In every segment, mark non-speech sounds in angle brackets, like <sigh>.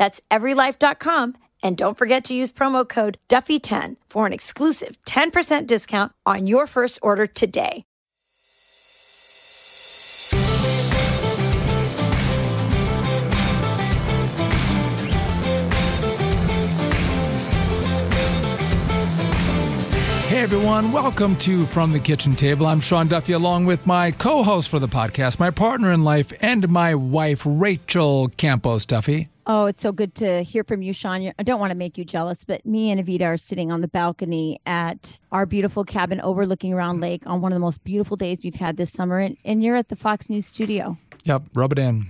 That's everylife.com. And don't forget to use promo code Duffy10 for an exclusive 10% discount on your first order today. Hey everyone, welcome to From the Kitchen Table. I'm Sean Duffy along with my co host for the podcast, my partner in life, and my wife, Rachel Campos Duffy. Oh, it's so good to hear from you, Sean. I don't want to make you jealous, but me and Evita are sitting on the balcony at our beautiful cabin overlooking Round Lake on one of the most beautiful days we've had this summer. And, and you're at the Fox News studio. Yep, rub it in.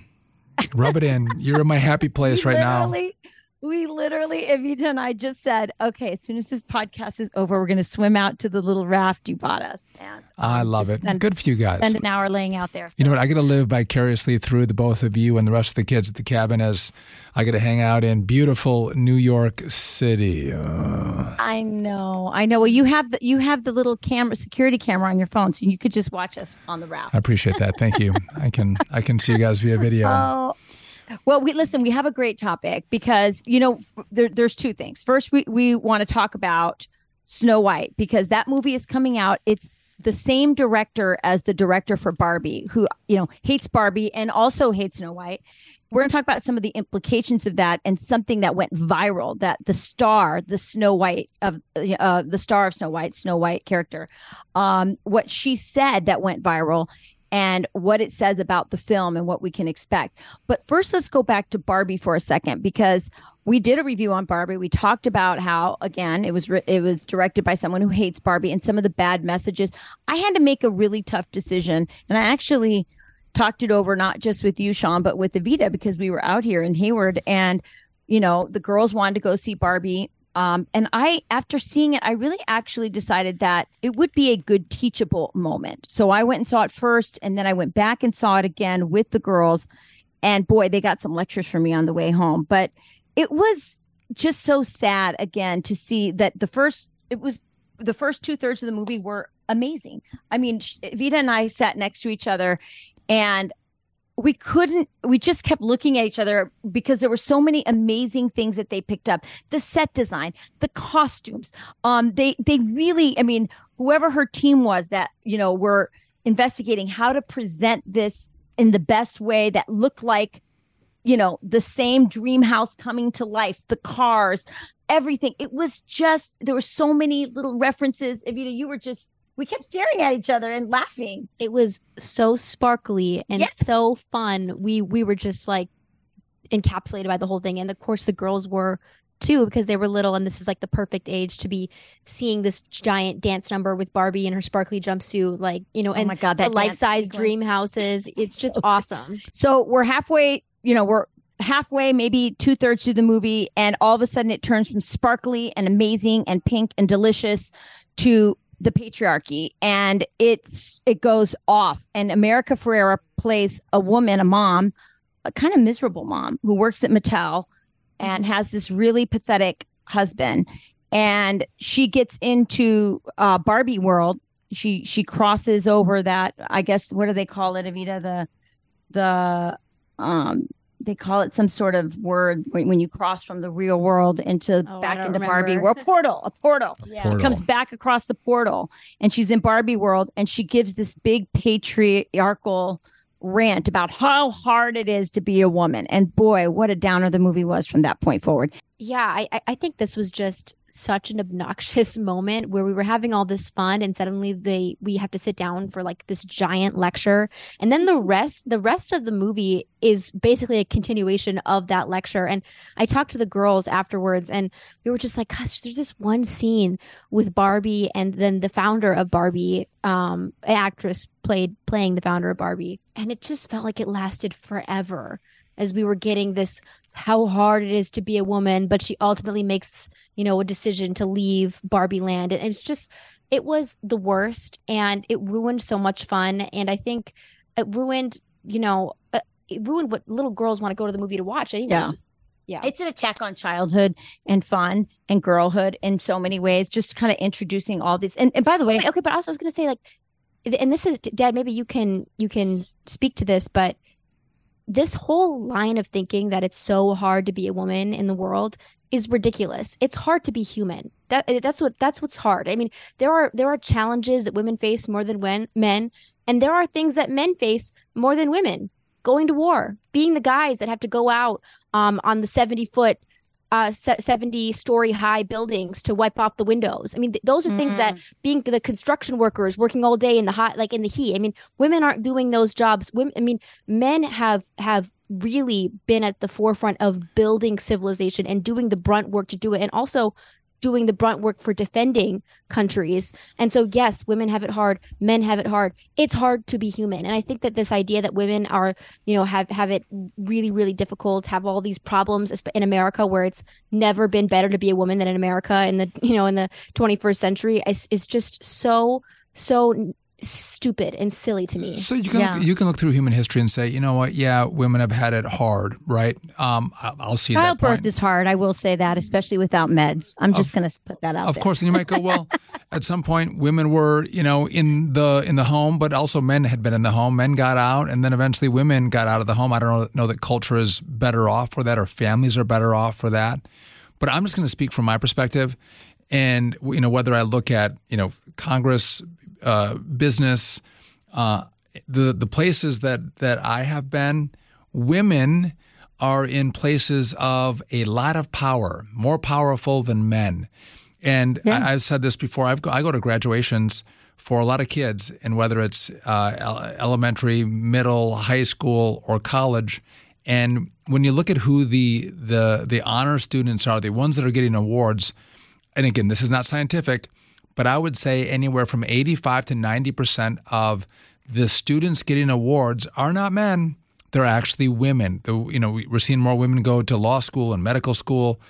Rub it in. You're in my happy <laughs> place right now we literally, Evita and I just said, okay, as soon as this podcast is over, we're going to swim out to the little raft you bought us. And, um, I love it. Spend, Good for you guys. Spend an hour laying out there. So. You know what? I got to live vicariously through the both of you and the rest of the kids at the cabin as I get to hang out in beautiful New York City. Uh. I know, I know. Well, you have the you have the little camera, security camera on your phone, so you could just watch us on the raft. I appreciate that. Thank you. I can I can see you guys via video. <laughs> Oh, well, we listen. We have a great topic because you know there, there's two things. First, we we want to talk about Snow White because that movie is coming out. It's the same director as the director for Barbie, who you know hates Barbie and also hates Snow White. We're going to talk about some of the implications of that and something that went viral. That the star, the Snow White of uh, the star of Snow White, Snow White character, um, what she said that went viral, and what it says about the film and what we can expect. But first, let's go back to Barbie for a second because we did a review on Barbie. We talked about how again it was it was directed by someone who hates Barbie and some of the bad messages. I had to make a really tough decision, and I actually talked it over not just with you, Sean, but with Evita because we were out here in Hayward and you know the girls wanted to go see Barbie. Um, and I, after seeing it, I really actually decided that it would be a good teachable moment. So I went and saw it first, and then I went back and saw it again with the girls. And boy, they got some lectures from me on the way home. But it was just so sad again to see that the first, it was the first two thirds of the movie were amazing. I mean, Vita and I sat next to each other, and we couldn't we just kept looking at each other because there were so many amazing things that they picked up. The set design the costumes um they they really i mean whoever her team was that you know were investigating how to present this in the best way that looked like you know the same dream house coming to life the cars everything. It was just there were so many little references. Evita you were just we kept staring at each other and laughing. It was so sparkly and yes. so fun. We we were just like encapsulated by the whole thing. And of course the girls were too because they were little and this is like the perfect age to be seeing this giant dance number with Barbie in her sparkly jumpsuit like you know oh and my god that life-size dream houses <laughs> it's just so awesome <laughs> so we're halfway you know we're halfway maybe two-thirds through the movie and all of a sudden it turns from sparkly and amazing and pink and delicious to the patriarchy and it's it goes off. And America Ferrera plays a woman a mom a kind of miserable mom who works at Mattel and has this really pathetic husband. And she gets into uh, Barbie world. She she crosses over that I guess what do they call it Evita? The the um they call it some sort of word when, when you cross from the real world into oh, back into remember. Barbie world portal, a portal. Yeah. Portal. She comes back across the portal and she's in Barbie world and she gives this big patriarchal rant about how hard it is to be a woman. And boy, what a downer the movie was from that point forward. Yeah, I, I think this was just such an obnoxious <laughs> moment where we were having all this fun and suddenly they we have to sit down for like this giant lecture. And then the rest the rest of the movie is basically a continuation of that lecture. And I talked to the girls afterwards and we were just like, gosh, there's this one scene with Barbie and then the founder of Barbie, um, actress played playing the founder of Barbie. And it just felt like it lasted forever as we were getting this how hard it is to be a woman, but she ultimately makes, you know, a decision to leave Barbie land. And it's just, it was the worst and it ruined so much fun. And I think it ruined, you know, uh, it ruined what little girls want to go to the movie to watch. Anyways. Yeah. Yeah. It's an attack on childhood and fun and girlhood in so many ways, just kind of introducing all these. And, and by the way, okay, but also I was going to say, like, and this is, Dad, maybe you can, you can speak to this, but this whole line of thinking that it's so hard to be a woman in the world is ridiculous. It's hard to be human. That eh, that's what that's what's hard. I mean, there are there are challenges that women face more than when men, and there are things that men face more than women. Going to war, being the guys that have to go out um, on the seventy foot uh, 70 story high buildings to wipe off the windows. I mean, th- those are mm-hmm. things that mm. being the construction workers working all day in the hot, like in the heat. I mean, women aren't doing those jobs. Women, I mean, men have, have really been at the forefront of building civilization and doing the brunt work to do it. And also doing the brunt work for defending countries. And so, yes, women have it hard, men have it hard. It's hard to be human. And I think that this idea that women are, you know, have, have it really, really difficult, have all these problems in America where it's never been better to be a woman than in America in the, you know, in the 21st century is, is just so, so stupid and silly to me. So you can yeah. look, you can look through human history and say, you know what? Yeah, women have had it hard, right? Um, I'll see that. Childbirth is hard. I will say that, especially without meds. I'm just going to put that out. There. Of there. course, and you might go, <laughs> well, at some point, women were, you know, in the in the home, but also men had been in the home. Men got out, and then eventually women got out of the home. I don't know, know that culture is better off for that, or families are better off for that. But I'm just going to speak from my perspective and you know whether I look at you know Congress uh, business, uh, the the places that that I have been, women are in places of a lot of power, more powerful than men. And yeah. I, have said this before. I've go, I go to graduations for a lot of kids, and whether it's uh, elementary, middle, high school, or college, and when you look at who the the the honor students are, the ones that are getting awards, and again, this is not scientific but I would say anywhere from 85 to 90% of the students getting awards are not men. They're actually women. The, you know, we're seeing more women go to law school and medical school,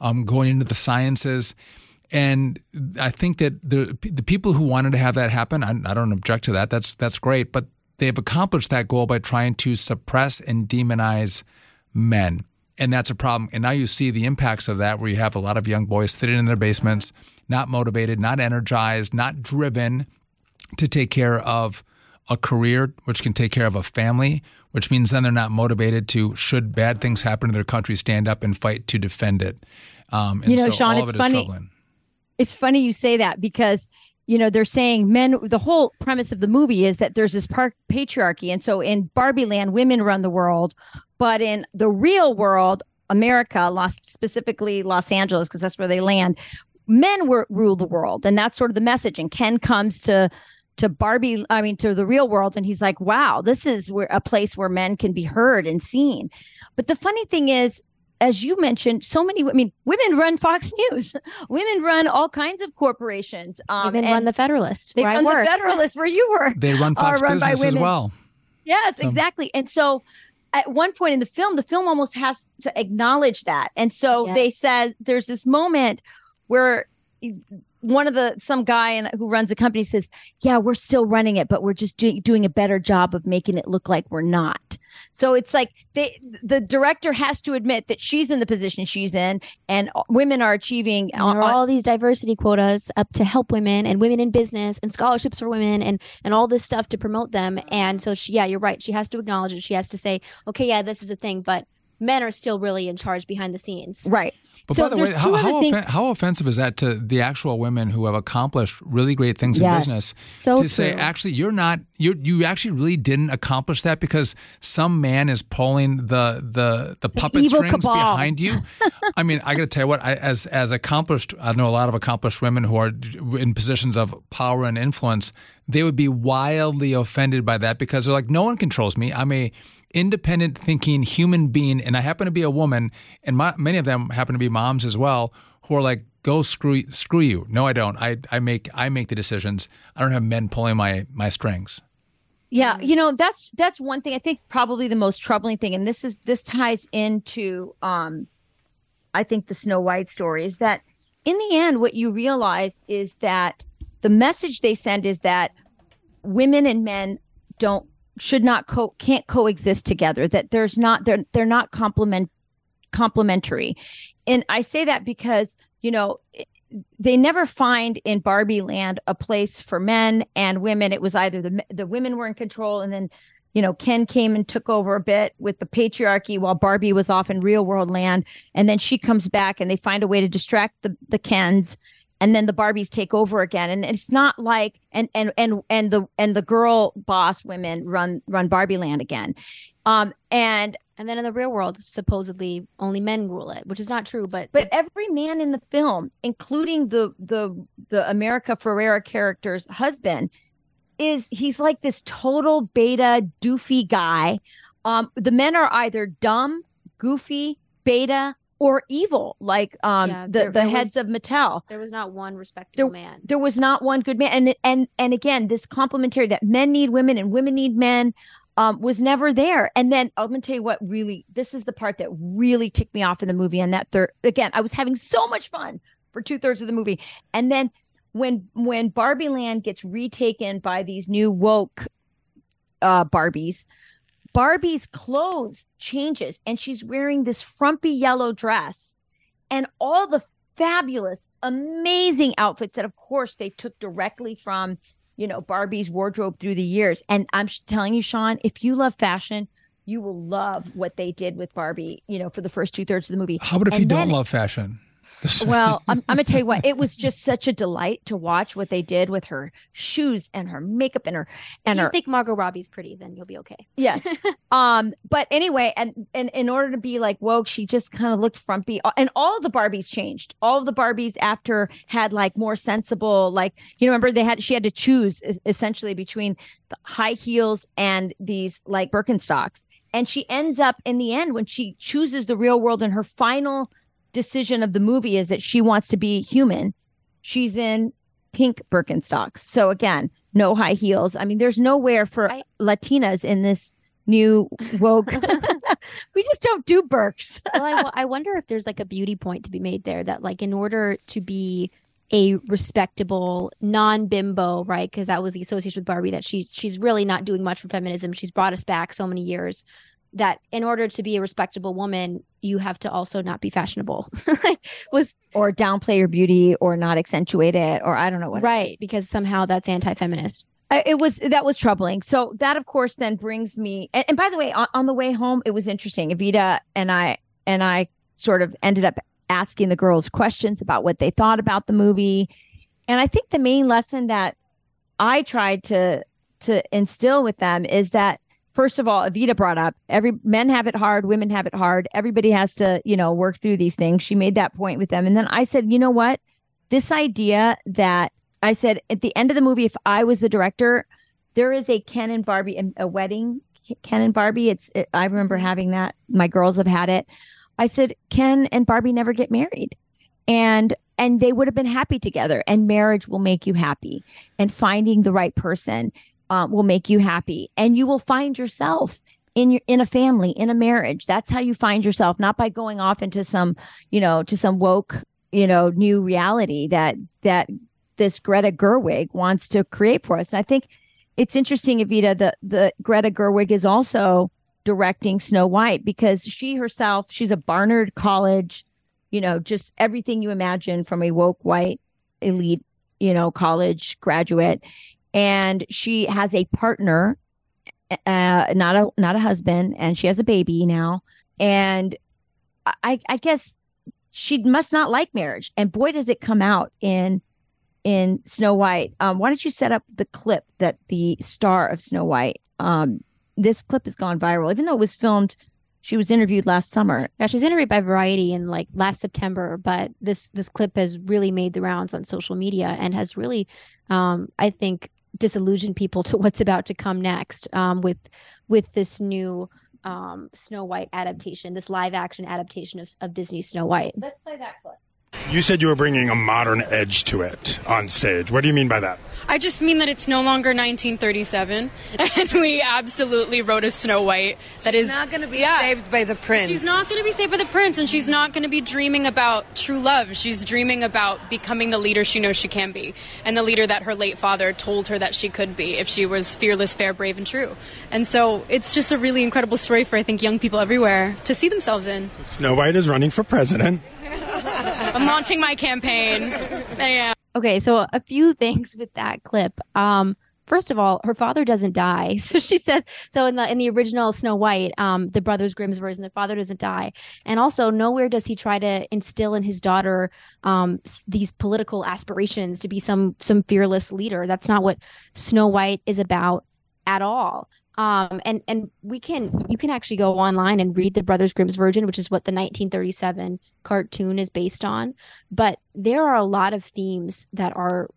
um, going into the sciences. And I think that the the people who wanted to have that happen, I, I don't object to that. That's that's great. But they've accomplished that goal by trying to suppress and demonize men. And that's a problem. And now you see the impacts of that, where you have a lot of young boys sitting in their basements, not motivated, not energized, not driven to take care of a career, which can take care of a family, which means then they're not motivated to, should bad things happen to their country, stand up and fight to defend it. Um, you know, so Sean, it's it funny. It's funny you say that because you know they're saying men. The whole premise of the movie is that there's this par- patriarchy, and so in Barbie Land, women run the world, but in the real world, America, Los, specifically Los Angeles, because that's where they land, men were, rule the world and that's sort of the message and ken comes to to barbie i mean to the real world and he's like wow this is where a place where men can be heard and seen but the funny thing is as you mentioned, so many. I mean, women run Fox <laughs> News. women run all kinds of corporations. Um, women run the Federalist. They run the <laughs> Federalist where you were. They run Fox run Business as well. Yes, so. exactly. And so, at one point in the film, the film almost has to acknowledge that. And so yes. they said there's this moment where one of the some guy and who runs a company says, "Yeah, we're still running it, but we're just doing doing a better job of making it look like we're not." So it's like they the director has to admit that she's in the position she's in, and women are achieving all, all these diversity quotas up to help women and women in business and scholarships for women and and all this stuff to promote them. Mm-hmm. And so she, yeah, you're right. She has to acknowledge it. She has to say, "Okay, yeah, this is a thing," but men are still really in charge behind the scenes. Right. But so by the way, how, how, offen- how, offensive is that to the actual women who have accomplished really great things yes, in business? So to true. say, actually, you're not you you actually really didn't accomplish that because some man is pulling the the the puppet strings cabal. behind you. <laughs> I mean, I got to tell you what, I, as as accomplished, I know a lot of accomplished women who are in positions of power and influence. They would be wildly offended by that because they're like, no one controls me. I'm a independent thinking human being, and I happen to be a woman, and my, many of them happen to be moms as well, who are like, go screw screw you. No, I don't. I I make I make the decisions. I don't have men pulling my my strings. Yeah, you know that's that's one thing. I think probably the most troubling thing, and this is this ties into, um, I think the Snow White story is that in the end, what you realize is that the message they send is that women and men don't should not co can't coexist together. That there's not they're they're not complement complementary, and I say that because you know they never find in Barbie land a place for men and women. It was either the the women were in control, and then you know Ken came and took over a bit with the patriarchy while Barbie was off in real world land, and then she comes back and they find a way to distract the the Kens, and then the Barbies take over again. And it's not like and and and and the and the girl boss women run run Barbie land again. Um, and and then in the real world, supposedly only men rule it, which is not true. But but every man in the film, including the the the America Ferrera character's husband, is he's like this total beta doofy guy. Um, the men are either dumb, goofy, beta, or evil, like um yeah, the, the heads was, of Mattel. There was not one respectable there, man. There was not one good man. And and and again, this complementary that men need women and women need men um, was never there. And then I'm gonna tell you what really this is the part that really ticked me off in the movie. And that third again, I was having so much fun for two thirds of the movie. And then when when Barbie Land gets retaken by these new woke uh Barbies, Barbie's clothes changes and she's wearing this frumpy yellow dress and all the fabulous, amazing outfits that of course they took directly from you know, Barbie's wardrobe through the years. And I'm telling you, Sean, if you love fashion, you will love what they did with Barbie, you know, for the first two thirds of the movie. How about if and you then, don't love fashion? Well, I'm, I'm, gonna tell you what, it was just such a delight to watch what they did with her shoes and her makeup and her and if you her. think Margot Robbie's pretty, then you'll be okay. Yes. <laughs> um. But anyway, and and in order to be like woke, she just kind of looked frumpy. And all of the Barbies changed. All of the Barbies after had like more sensible, like you remember they had she had to choose essentially between the high heels and these like Birkenstocks. And she ends up in the end when she chooses the real world in her final decision of the movie is that she wants to be human. She's in pink Birkenstocks. So again, no high heels. I mean, there's nowhere for I, Latinas in this new woke. <laughs> <laughs> we just don't do Birks. <laughs> well, I, I wonder if there's like a beauty point to be made there that like in order to be a respectable non-bimbo right because that was the association with barbie that she's she's really not doing much for feminism she's brought us back so many years that in order to be a respectable woman, you have to also not be fashionable. <laughs> was or downplay your beauty or not accentuate it or I don't know what. Right, because somehow that's anti-feminist. it was that was troubling. So that of course then brings me and, and by the way, on, on the way home it was interesting. Evita and I and I sort of ended up asking the girls questions about what they thought about the movie. And I think the main lesson that I tried to to instill with them is that first of all, Evita brought up every men have it hard, women have it hard. Everybody has to, you know, work through these things. She made that point with them. And then I said, you know what? This idea that I said at the end of the movie, if I was the director, there is a Ken and Barbie, um, a wedding, Ken and Barbie. It's, it, I remember mm-hmm. having that. My girls have had it. I said, Ken and Barbie never get married. And and they would have been happy together and marriage will make you happy and finding the right person um, will make you happy. And you will find yourself in your in a family in a marriage. That's how you find yourself not by going off into some you know to some woke you know new reality that that this greta gerwig wants to create for us. And i think it's interesting evita the the greta gerwig is also directing snow white because she herself she's a barnard college you know just everything you imagine from a woke white elite you know college graduate and she has a partner uh not a not a husband and she has a baby now and i i guess she must not like marriage and boy does it come out in in Snow White. Um, why don't you set up the clip that the star of Snow White? Um, this clip has gone viral, even though it was filmed. She was interviewed last summer. Yeah, she was interviewed by Variety in like last September, but this this clip has really made the rounds on social media and has really, um, I think, disillusioned people <laughs> to what's about to come next um, with with this new um, Snow White adaptation, this live action adaptation of, of Disney's Snow White. Let's play that clip. You said you were bringing a modern edge to it on stage. What do you mean by that? I just mean that it's no longer 1937, <laughs> and we absolutely wrote a Snow White that she's is not going to be yeah. saved by the prince. She's not going to be saved by the prince, and she's not going to be dreaming about true love. She's dreaming about becoming the leader she knows she can be, and the leader that her late father told her that she could be if she was fearless, fair, brave, and true. And so it's just a really incredible story for I think young people everywhere to see themselves in. Snow White is running for president. I'm launching my campaign. Yeah. Okay, so a few things with that clip. Um, first of all, her father doesn't die. <laughs> So she said so in the in the original Snow White, um, the Brothers Grimm's version, the father doesn't die. And also nowhere does he try to instill in his daughter um these political aspirations to be some some fearless leader. That's not what Snow White is about at all. Um, and and we can you can actually go online and read the Brothers Grimm's version, which is what the 1937 cartoon is based on. But there are a lot of themes that are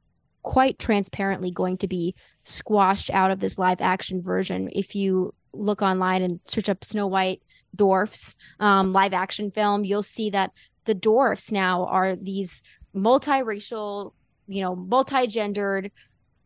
quite transparently going to be squashed out of this live action version. If you look online and search up Snow White dwarfs um, live action film, you'll see that the dwarfs now are these multiracial, you know, multi-gendered,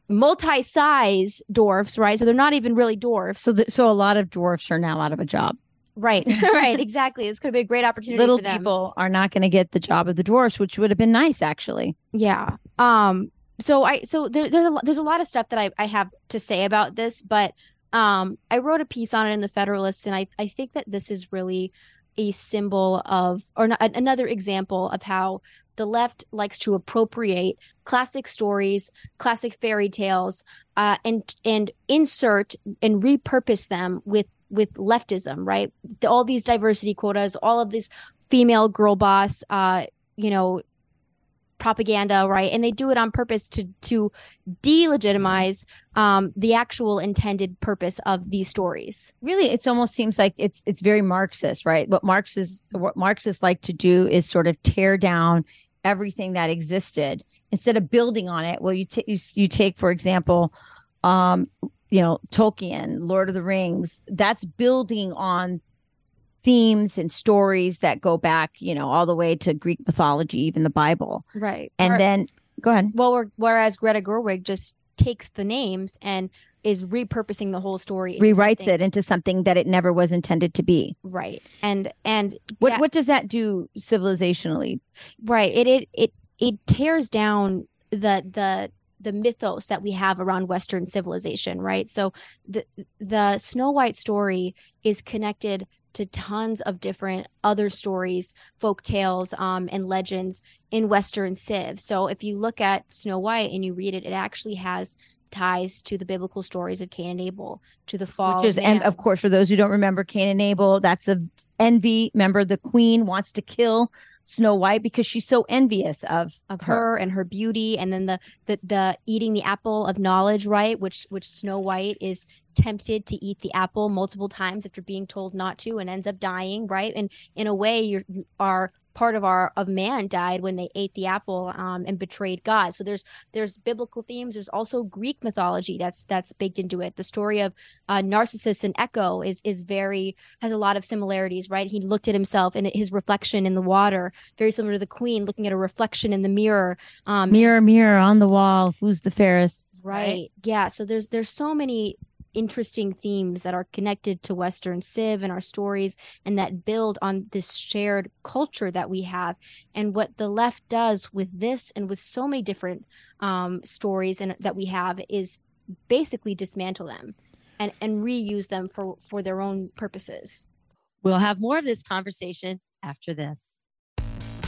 multi-size dwarfs, right? So they're not even really dwarfs. So, th- so a lot of dwarfs are now out of a job. right, <laughs> right, exactly. It's going to be a great opportunity. Little for them. people are not going to get the job of the dwarfs, which would have been nice, actually. Yeah. Um. So I so there, there's a, there's a lot of stuff that I I have to say about this, but um I wrote a piece on it in the Federalist, and I I think that this is really a symbol of or not, another example of how the left likes to appropriate classic stories, classic fairy tales, uh, and and insert and repurpose them with with leftism, right? All these diversity quotas, all of this female girl boss, uh, you know, propaganda, right? And they do it on purpose to to delegitimize um, the actual intended purpose of these stories. Really, it almost seems like it's it's very Marxist, right? What Marxists what Marxists like to do is sort of tear down everything that existed instead of building on it. Well, you take you, you take for example, um, you know, Tolkien, Lord of the Rings. That's building on themes and stories that go back, you know, all the way to Greek mythology, even the Bible. Right. And Where- then go ahead. well, whereas Greta Gerwig just takes the names and is repurposing the whole story, Rewrites something- it into something that it never was intended to be. right? And and What yeah, what does that do civilizationally? right it it it it tears down the the the mythos that we have around western civilization right so the the snow white story is connected to tons of different other stories folk tales um, and legends in western civ. So if you look at snow white and you read it it actually has ties to the biblical stories of cain and abel to the fall Which is, and of course, for those who don't remember Cain and Abel, that's a envy. Remember, the queen wants to kill Snow White because she's so envious of of her and her beauty. And then the, the the eating the apple of knowledge right? Which which snow white is tempted to eat the apple multiple times after being told not to and ends up dying right? And in a way you're you are part of our of man died when they ate the apple um, and betrayed god. So there's there's biblical themes. There's also greek mythology that's that's baked into it. The story of uh, narcissus and echo is is very has a lot of similarities right? He looked at himself and his reflection in the water very similar to the queen looking at a reflection in the mirror um mirror, mirror on the wall, who's the fairest? right? Yeah. So there's there's so many interesting themes that are connected to western civ and our stories and that build on this shared culture that we have and what the left does with this and with so many different um, stories and that we have is basically dismantle them and and reuse them for for their own purposes We'll have more of this conversation after this.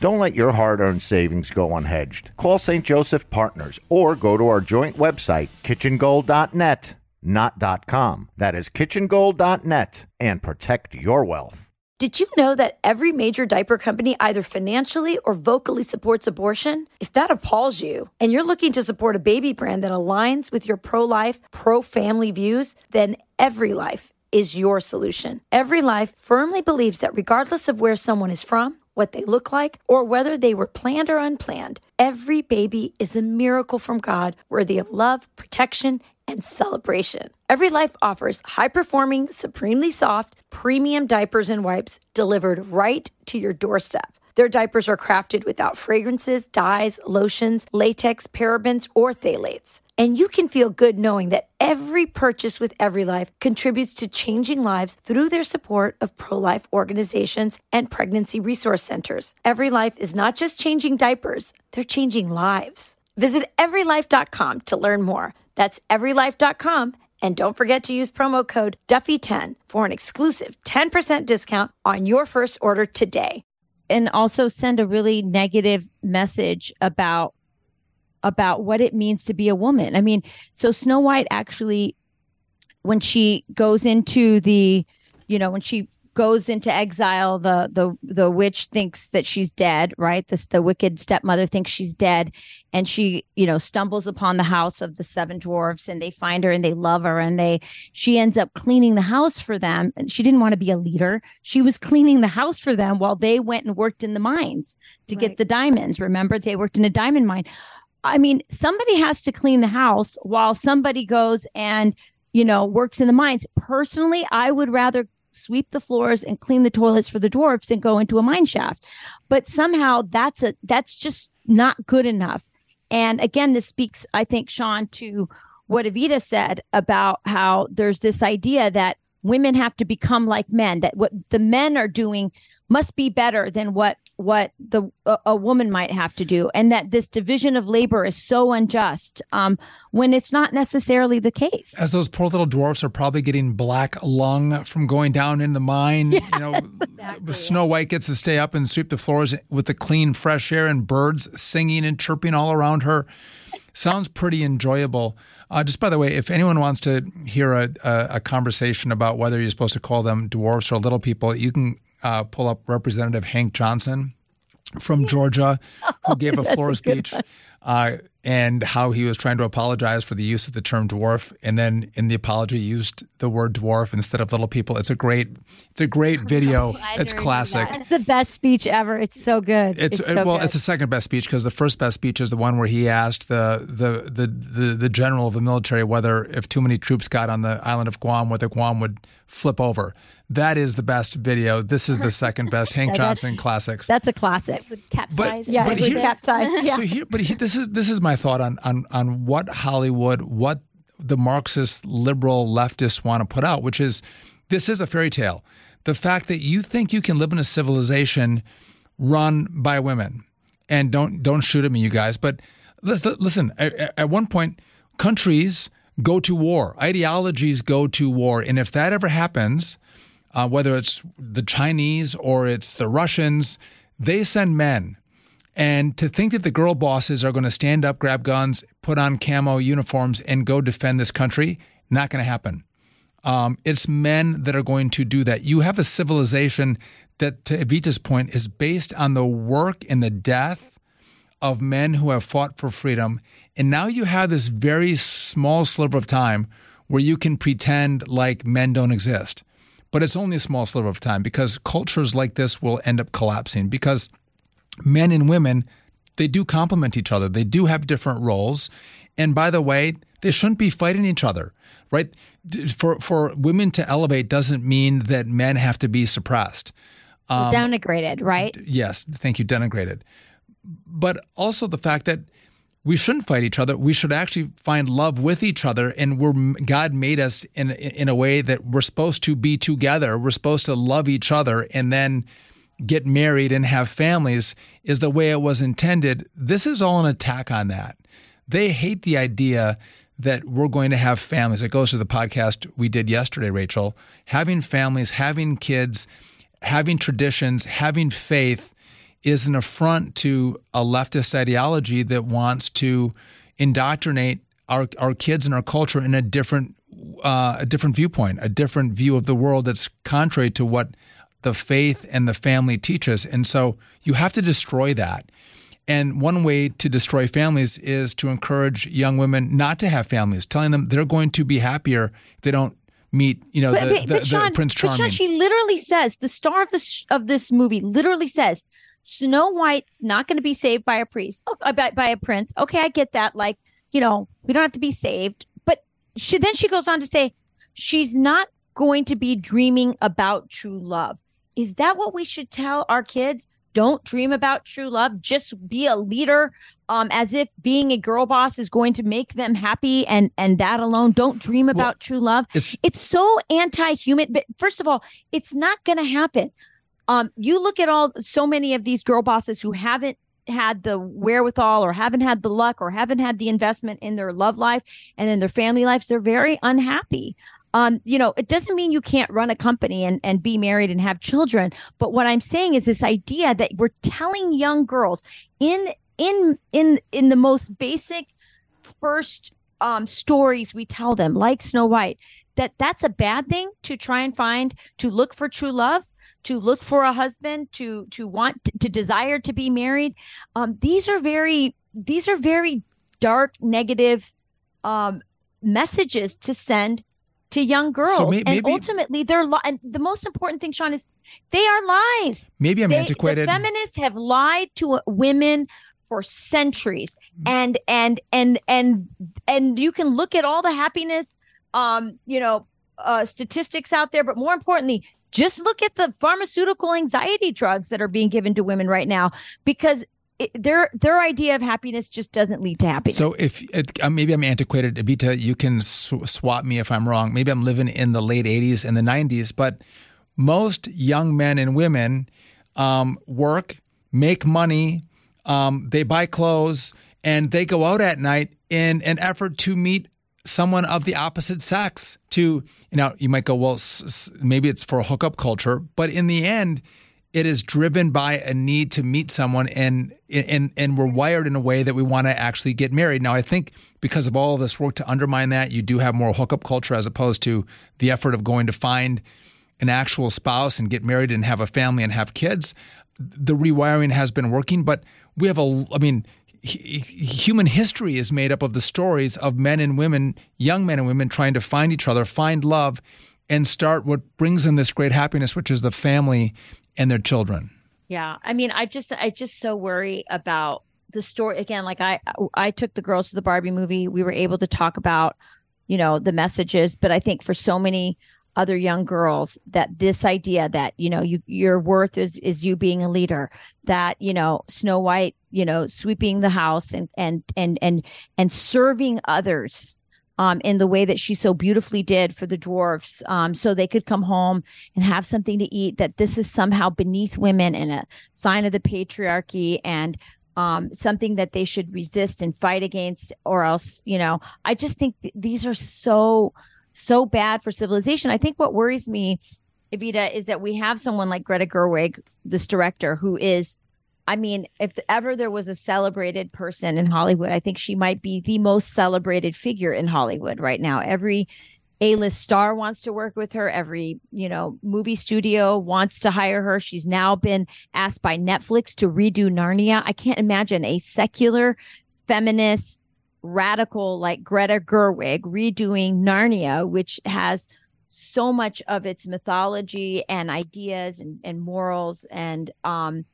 Don't let your hard earned savings go unhedged. Call St. Joseph Partners or go to our joint website, kitchengold.net, not .com. That is kitchengold.net and protect your wealth. Did you know that every major diaper company either financially or vocally supports abortion? If that appalls you and you're looking to support a baby brand that aligns with your pro life, pro family views, then Every Life is your solution. Every Life firmly believes that regardless of where someone is from, what they look like, or whether they were planned or unplanned, every baby is a miracle from God worthy of love, protection, and celebration. Every Life offers high performing, supremely soft, premium diapers and wipes delivered right to your doorstep. Their diapers are crafted without fragrances, dyes, lotions, latex, parabens, or phthalates. And you can feel good knowing that every purchase with Every Life contributes to changing lives through their support of pro life organizations and pregnancy resource centers. Every Life is not just changing diapers, they're changing lives. Visit everylife.com to learn more. That's everylife.com. And don't forget to use promo code Duffy10 for an exclusive 10% discount on your first order today. And also send a really negative message about about what it means to be a woman. I mean, so Snow White actually, when she goes into the, you know, when she goes into exile, the the the witch thinks that she's dead, right? This the wicked stepmother thinks she's dead, and she, you know, stumbles upon the house of the seven dwarfs, and they find her and they love her, and they she ends up cleaning the house for them. And she didn't want to be a leader; she was cleaning the house for them while they went and worked in the mines to right. get the diamonds. Remember, they worked in a diamond mine. I mean, somebody has to clean the house while somebody goes and, you know, works in the mines. Personally, I would rather sweep the floors and clean the toilets for the dwarfs and go into a mine shaft. But somehow that's a that's just not good enough. And again, this speaks, I think, Sean, to what Evita said about how there's this idea that women have to become like men, that what the men are doing must be better than what what the a, a, woman might have to do. And that this division of labor is so unjust um, when it's not necessarily the case. As those poor little dwarfs are probably getting black lung from going down in the mine yes, you know exactly. snow white gets to stay up and sweep the floors with the clean fresh air and birds singing and chirping all around her. Sounds pretty enjoyable. Uh, just by the way, if anyone wants to hear a, a, a, conversation about whether you're supposed to call them dwarfs or little people, you can uh, pull up Representative Hank Johnson from Georgia, who gave <laughs> a floor speech, uh, and how he was trying to apologize for the use of the term dwarf, and then in the apology used the word dwarf instead of little people. It's a great, it's a great <laughs> video. it's classic. It's the best speech ever. It's so good. It's, it's so well, good. it's the second best speech because the first best speech is the one where he asked the, the the the the general of the military whether if too many troops got on the island of Guam, whether Guam would flip over. That is the best video. This is the <laughs> second best Hank Johnson classics. That's a classic. with capsize. Yeah, but here- capsized. Yeah. So here, but he, this is this is my thought on on on what Hollywood, what the Marxist liberal leftists want to put out, which is this is a fairy tale. The fact that you think you can live in a civilization run by women, and don't don't shoot at me, you guys. But listen, listen at, at one point, countries go to war, ideologies go to war, and if that ever happens, uh, whether it's the Chinese or it's the Russians, they send men. And to think that the girl bosses are going to stand up, grab guns, put on camo uniforms, and go defend this country, not going to happen. Um, it's men that are going to do that. You have a civilization that, to Evita's point, is based on the work and the death of men who have fought for freedom. And now you have this very small sliver of time where you can pretend like men don't exist. But it's only a small sliver of time because cultures like this will end up collapsing because men and women, they do complement each other. They do have different roles. And by the way, They shouldn't be fighting each other, right? For for women to elevate doesn't mean that men have to be suppressed. Um, denigrated, right? Yes, thank you, denigrated. But also the fact that we shouldn't fight each other. We should actually find love with each other, and we're God made us in in a way that we're supposed to be together. We're supposed to love each other, and then get married and have families is the way it was intended. This is all an attack on that. They hate the idea that we're going to have families. It goes to the podcast we did yesterday, Rachel. Having families, having kids, having traditions, having faith is an affront to a leftist ideology that wants to indoctrinate our, our kids and our culture in a different uh, a different viewpoint, a different view of the world that's contrary to what the faith and the family teaches. And so you have to destroy that. And one way to destroy families is to encourage young women not to have families, telling them they're going to be happier if they don't meet, you know, but, the, but, the, Sean, the Prince Charming. But Sean, she literally says the star of this of this movie literally says Snow White's not going to be saved by a priest, oh, uh, by, by a prince. Okay, I get that. Like, you know, we don't have to be saved. But she then she goes on to say she's not going to be dreaming about true love. Is that what we should tell our kids? Don't dream about true love. Just be a leader, um, as if being a girl boss is going to make them happy, and and that alone. Don't dream about well, true love. It's, it's so anti-human. But first of all, it's not going to happen. Um, you look at all so many of these girl bosses who haven't had the wherewithal or haven't had the luck or haven't had the investment in their love life and in their family lives they're very unhappy um, you know, it doesn't mean you can't run a company and, and be married and have children. But what I'm saying is this idea that we're telling young girls in in in in the most basic first um, stories we tell them, like Snow White, that that's a bad thing to try and find to look for true love to look for a husband to to want to, desire to be married um, these are very these are very dark negative um, messages to send to young girls. So may, and ultimately, they're li- and the most important thing, Sean, is they are lies. Maybe I'm they, antiquated. The feminists have lied to women for centuries, mm-hmm. and and and and and you can look at all the happiness, um, you know, uh, statistics out there, but more importantly. Just look at the pharmaceutical anxiety drugs that are being given to women right now because it, their their idea of happiness just doesn't lead to happiness. So if it, uh, maybe I'm antiquated, Evita, you can sw- swap me if I'm wrong. Maybe I'm living in the late '80s and the '90s, but most young men and women um, work, make money, um, they buy clothes, and they go out at night in an effort to meet someone of the opposite sex. To you know, you might go, well, s- maybe it's for a hookup culture, but in the end it is driven by a need to meet someone and and and we're wired in a way that we want to actually get married. Now I think because of all of this work to undermine that, you do have more hookup culture as opposed to the effort of going to find an actual spouse and get married and have a family and have kids. The rewiring has been working, but we have a I mean human history is made up of the stories of men and women, young men and women trying to find each other, find love and start what brings them this great happiness, which is the family and their children. Yeah. I mean, I just, I just so worry about the story again. Like I, I took the girls to the Barbie movie. We were able to talk about, you know, the messages, but I think for so many other young girls that this idea that you know you your worth is is you being a leader that you know snow white you know sweeping the house and and and and and serving others um, in the way that she so beautifully did for the dwarfs, um, so they could come home and have something to eat. That this is somehow beneath women and a sign of the patriarchy and um, something that they should resist and fight against, or else, you know, I just think th- these are so, so bad for civilization. I think what worries me, Evita, is that we have someone like Greta Gerwig, this director, who is I mean, if ever there was a celebrated person in Hollywood, I think she might be the most celebrated figure in Hollywood right now. Every A-list star wants to work with her. Every, you know, movie studio wants to hire her. She's now been asked by Netflix to redo Narnia. I can't imagine a secular feminist radical like Greta Gerwig redoing Narnia, which has so much of its mythology and ideas and, and morals and um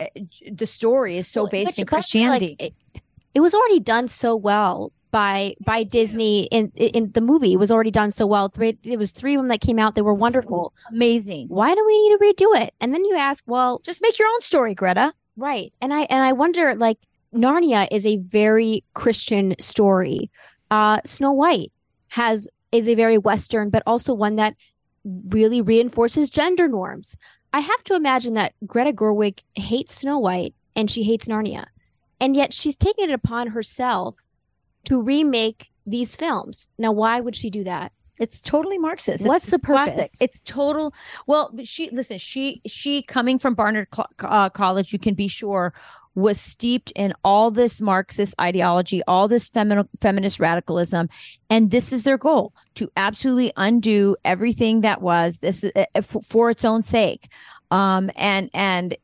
uh, the story is so well, based in Christianity. Like, it, it, was already done so well by by Disney in in the movie. It was already done so well. Three, it was three of them that came out. They were wonderful, amazing. Why do we need to redo it? And then you ask, well, just make your own story, Greta. Right. And I and I wonder, like Narnia is a very Christian story. Uh, Snow White has is a very Western, but also one that really reinforces gender norms. I have to imagine that Greta Gerwig hates Snow White and she hates Narnia. And yet she's taken it upon herself to remake these films. Now, why would she do that? It's totally Marxist. What's the it's classic. purpose? It's total. Well, she listen. She she coming from Barnard uh, College. You can be sure was steeped in all this Marxist ideology, all this femi- feminist radicalism, and this is their goal to absolutely undo everything that was this uh, for, for its own sake. Um, and and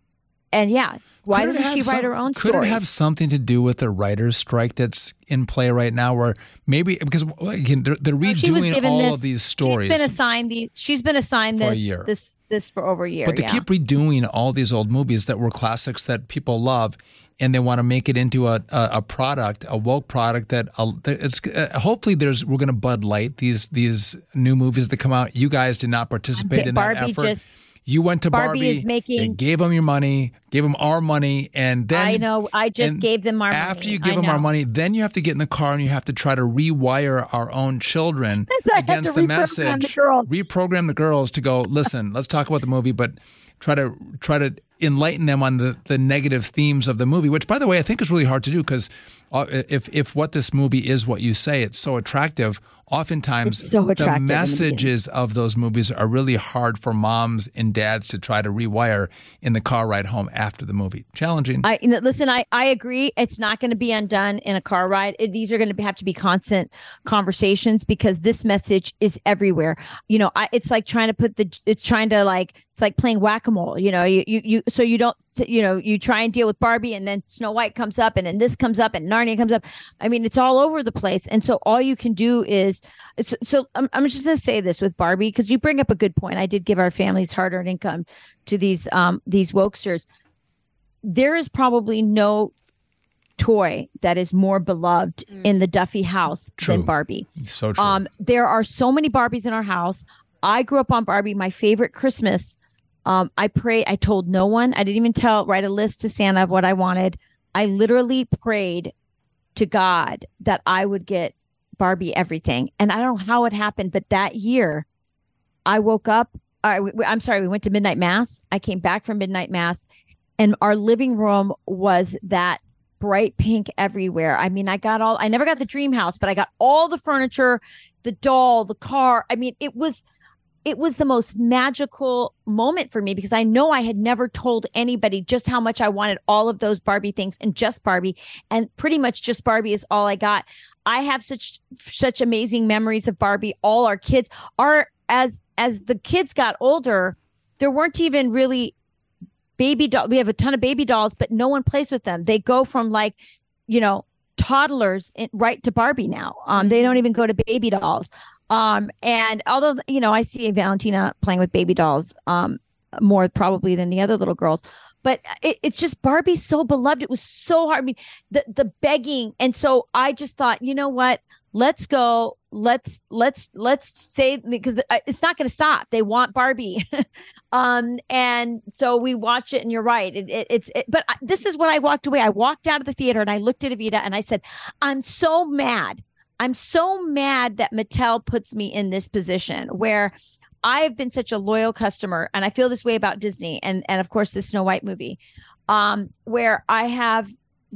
and yeah, why doesn't she have write her own story? Could it have something to do with the writers' strike that's in play right now, where maybe because again they're, they're No, she was redoing all this- of these stories, She's been assigned these. She's been assigned For a this year. this this for over a year. but they yeah. keep redoing all these old movies that were classics that people love, and they want to make it into a a, a product, a woke product that uh, it's uh, hopefully there's we're going to Bud Light these these new movies that come out. You guys did not participate in that Barbie effort. just- you went to Barbie Barbie. is making- They gave them your money, gave them our money, and then I know. I just gave them our money. after money. you give I them our money, then you have to get in the car and you have to try to rewire our own children <laughs> against the message. the girls. Reprogram the girls to go. Listen, let's talk about the movie, but try to try to enlighten them on the the negative themes of the movie. Which, by the way, I think is really hard to do because uh, if if what this movie is what you say, it's so attractive. Oftentimes, so attractive the in the messages of those movies are really hard for moms and dads to try to rewire in the car ride home after the movie. Challenging. I listen. I I agree. It's not going to be undone in a car ride. It- these are going to have to be constant conversations because this message is everywhere. You know, I, it's like trying to put the. It's trying to like. It's like playing whack a mole. You know, you, you you so you don't. You know, you try and deal with Barbie, and then Snow White comes up, and then this comes up, and Narnia comes up. I mean, it's all over the place, and so all you can do is. So, so I'm I'm just going to say this with Barbie because you bring up a good point. I did give our families hard earned income to these um these wokesters there is probably no toy that is more beloved in the Duffy house True. than Barbie. so true. Um, there are so many Barbies in our house. I grew up on Barbie. My favorite Christmas. Um, I pray. I told no one. I didn't even tell. Write a list to Santa of what I wanted. I literally prayed to God that I would get Barbie everything, and I don't know how it happened, but that year, I woke up. I, I'm sorry. We went to midnight mass. I came back from midnight mass, and our living room was that bright pink everywhere. I mean, I got all. I never got the dream house, but I got all the furniture, the doll, the car. I mean, it was it was the most magical moment for me because I know I had never told anybody just how much I wanted all of those Barbie things and just Barbie and pretty much just Barbie is all I got. I have such such amazing memories of Barbie. All our kids are as as the kids got older, there weren't even really baby doll. We have a ton of baby dolls, but no one plays with them. They go from like, you know, toddlers in, right to Barbie now. Um, they don't even go to baby dolls. Um, and although you know, I see Valentina playing with baby dolls, um, more probably than the other little girls. But it, it's just Barbie's so beloved. It was so hard. I mean, the the begging, and so I just thought, you know what? Let's go. Let's let's let's say because it's not going to stop. They want Barbie, <laughs> um, and so we watch it. And you're right. It, it, it's it, but I, this is what I walked away. I walked out of the theater and I looked at Evita and I said, I'm so mad. I'm so mad that Mattel puts me in this position where I have been such a loyal customer, and I feel this way about Disney and and of course the Snow White movie, um, where I have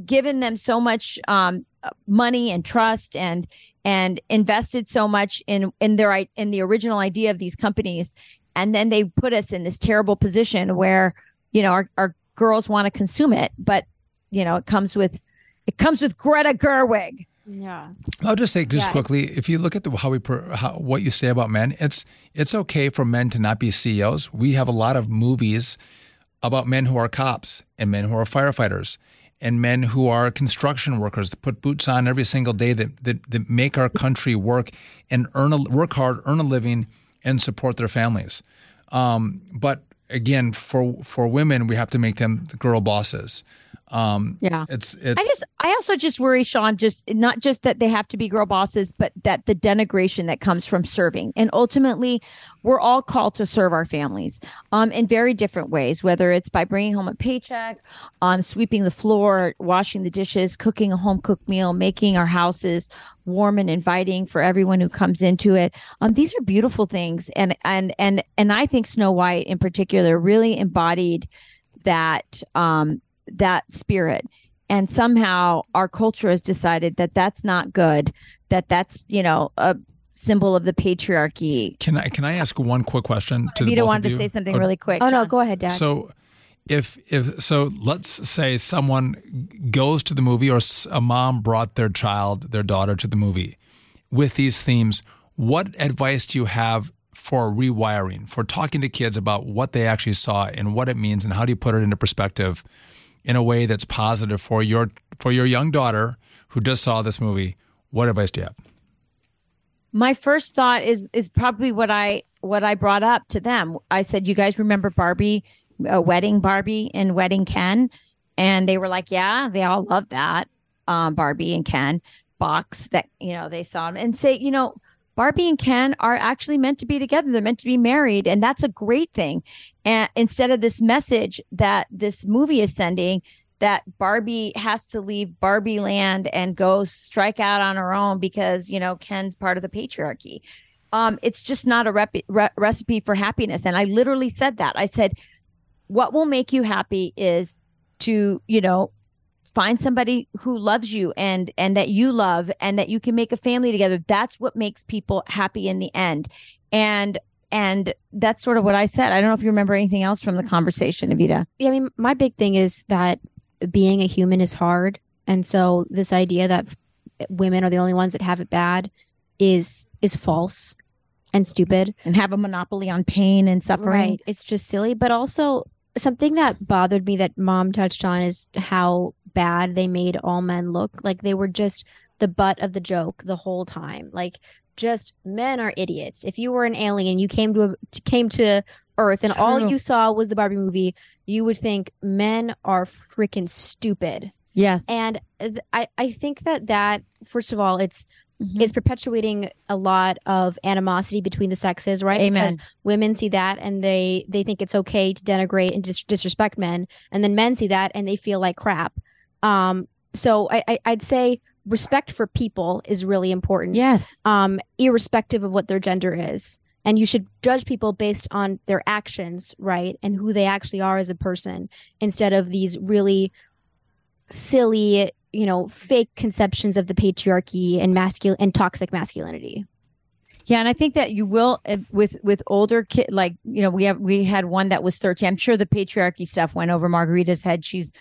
given them so much um, money and trust and and invested so much in in their in the original idea of these companies, and then they put us in this terrible position where you know our our girls want to consume it, but you know it comes with it comes with Greta Gerwig. Yeah. I'll just say just Yeah, quickly, if you look at the, how we how, what you say about men, it's it's okay for men to not be CEOs. We have a lot of movies about men who are cops and men who are firefighters and men who are construction workers that put boots on every single day that that, that make our country work and earn a, work hard, earn a living, and support their families. Um, but again, for for women, we have to make them the girl bosses. Um, Yeah. it's it's I just I also just worry, Sean, just not just that they have to be girl bosses, but that the denigration that comes from serving. And ultimately, we're all called to serve our families um in very different ways, whether it's by bringing home a paycheck, um sweeping the floor, washing the dishes, cooking a home cooked meal, making our houses warm and inviting for everyone who comes into it. Um these are beautiful things and and and and I think Snow White in particular really embodied that um that spirit and somehow our culture has decided that that's not good that that's you know a symbol of the patriarchy can I can I ask one quick question to the Vita both wanted of to you? say something Oh, really quick Oh no, go ahead, Dad. So if if so let's say someone goes to the movie or a mom brought their child, their daughter to the movie with these themes, what advice do you have for rewiring, for talking to kids about what they actually saw and what it means and how do you put it into perspective in a way that's positive for your for your young daughter who just saw this movie? What advice do you have? my first thought is is probably what i what i brought up to them. I said you guys remember barbie uh, wedding barbie and wedding ken? And they were like yeah they all love that um, barbie and ken box that you know they saw them and say you know barbie and ken are actually meant to be together. They're meant to be married and that's a great thing and instead of this message that this movie is sending that Barbie has to leave Barbie land and go strike out on her own because, you know, Ken's part of the patriarchy. Um, it's just not a rep- re- recipe for happiness. And I literally said that. I said, what will make you happy is to, you know, find somebody who loves you and and that you love and that you can make a family together. That's what makes people happy in the end. And and that's sort of what I said. I don't know if you remember anything else from the conversation, Evita. yeah, I mean, my big thing is that being a human is hard, and so this idea that women are the only ones that have it bad is is false and stupid. and have a monopoly on pain and suffering. Right. It's just silly. But also, something that bothered me that mom touched on is how bad they made all men look. Like they were just the butt of the joke the whole time. Like, just men are idiots. If you were an alien, you came to a, came to Earth, and all you saw was the Barbie movie. You would think men are freaking stupid. Yes. And th- I, I think that that first of all, it's Mhm. it's perpetuating a lot of animosity between the sexes, right? Amen. Because women see that and they they think it's okay to denigrate and dis- disrespect men, and then men see that and they feel like crap. Um, so I, I I'd say respect for people is really important. yes. Um, irrespective of what their gender is. And you should judge people based on their actions, right? And who they actually are as a person instead of these really silly, you know, fake conceptions of the patriarchy and masculine and toxic masculinity. Yeah, and I think that you will uh, with with older kid like you know we have we had one that was 13. I'm sure the patriarchy stuff went over Margarita's head. She's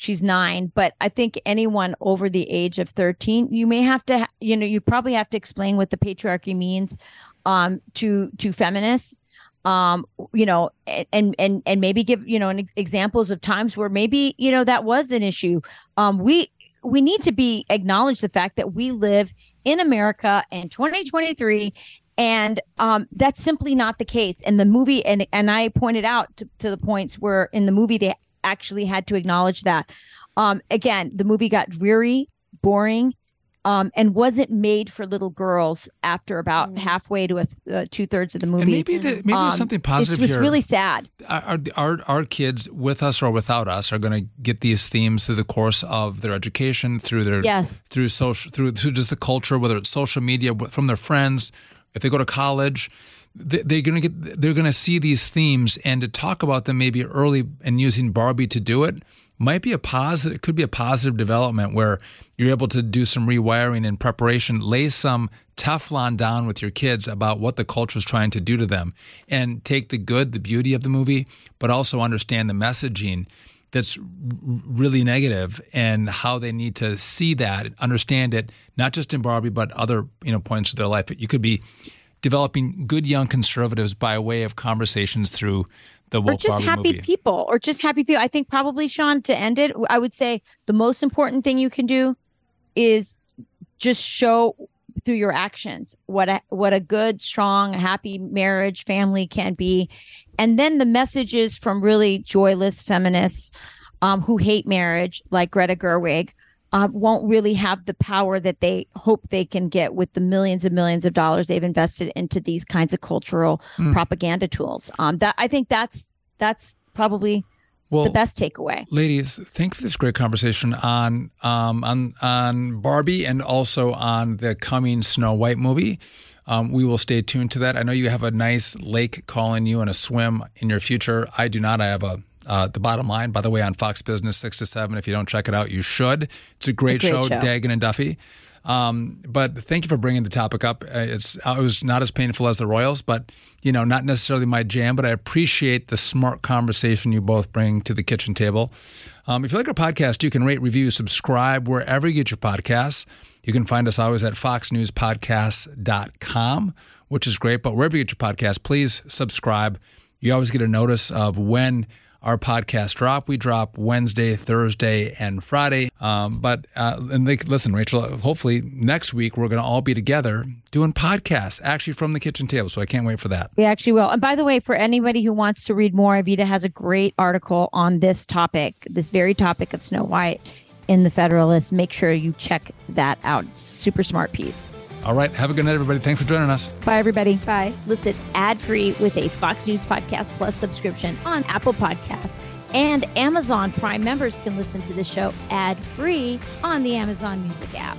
she's 9, but I think anyone over the age of 13, you may have to you know you probably have to explain what the patriarchy means um to to feminists. Um you know and and and maybe give you know an examples of times where maybe you know that was an issue. Um we we need to be acknowledge the fact that we live in America in 2023 and um that's simply not the case. In the movie and and I pointed out to, to the points where in the movie they actually had to acknowledge that um again the movie got dreary boring um, and wasn't made for little girls after about halfway to a th- uh, two thirds of the movie. And maybe the, maybe Um, there's something positive It was here. really sad. our, our our kids with us or without us are going to get these themes through the course of their education through their Yes. through social through, through just the culture whether it's social media from their friends if they go to college they- they're going to get they're going to see these themes and to talk about them maybe early and using Barbie to do it might be a positive it could be a positive development where you're able to do some rewiring in preparation lay some teflon down with your kids about what the culture is trying to do to them and take the good the beauty of the movie but also understand the messaging that's really negative and how they need to see that understand it not just in barbie but other you know points of their life. You could be developing good young conservatives by way of conversations through the or just happy movie. people or just happy people i think probably sean to end it i would say the most important thing you can do is just show through your actions what a what a good strong happy marriage family can be and then the messages from really joyless feminists um, who hate marriage, like Greta Gerwig, uh, won't really have the power that they hope they can get with the millions and millions of dollars they've invested into these kinds of cultural Mm. propaganda tools. Um, that I think that's that's probably Well, the best takeaway. Ladies, thank you for this great conversation on um, on on Barbie and also on the coming Snow White movie. Um, we will stay tuned to that. I know you have a nice lake calling you and a swim in your future. I do not. I have a uh, the bottom line, by the way, on Fox Business six to seven. If you don't check it out, you should. It's a great, A great show, show. Dagen and Duffy. Um, but thank you for bringing the topic up. Uh, It's uh, it was not as painful as the Royals, but you know, not necessarily my jam. But I appreciate the smart conversation you both bring to the kitchen table. Um, if you like our podcast, you can rate, review, subscribe wherever you get your podcasts. You can find us always at foxnewspodcast.com, which is great. But wherever you get your podcast, please subscribe. You always get a notice of when our podcast drop. We drop Wednesday, Thursday, and Friday. Um, but uh, and they, listen, Rachel. Hopefully next week we're going to all be together doing podcasts, actually from the kitchen table. So I can't wait for that. We actually will. And by the way, for anybody who wants to read more, Evita has a great article on this topic, this very topic of Snow White in the Federalist. Make sure you check that out. Super smart piece. All right. Have a good night, everybody. Thanks for joining us. Bye, everybody. Bye. Listen ad free with a Fox News Podcast Plus subscription on Apple Podcasts. And Amazon Prime members can listen to the show ad free on the Amazon Music app.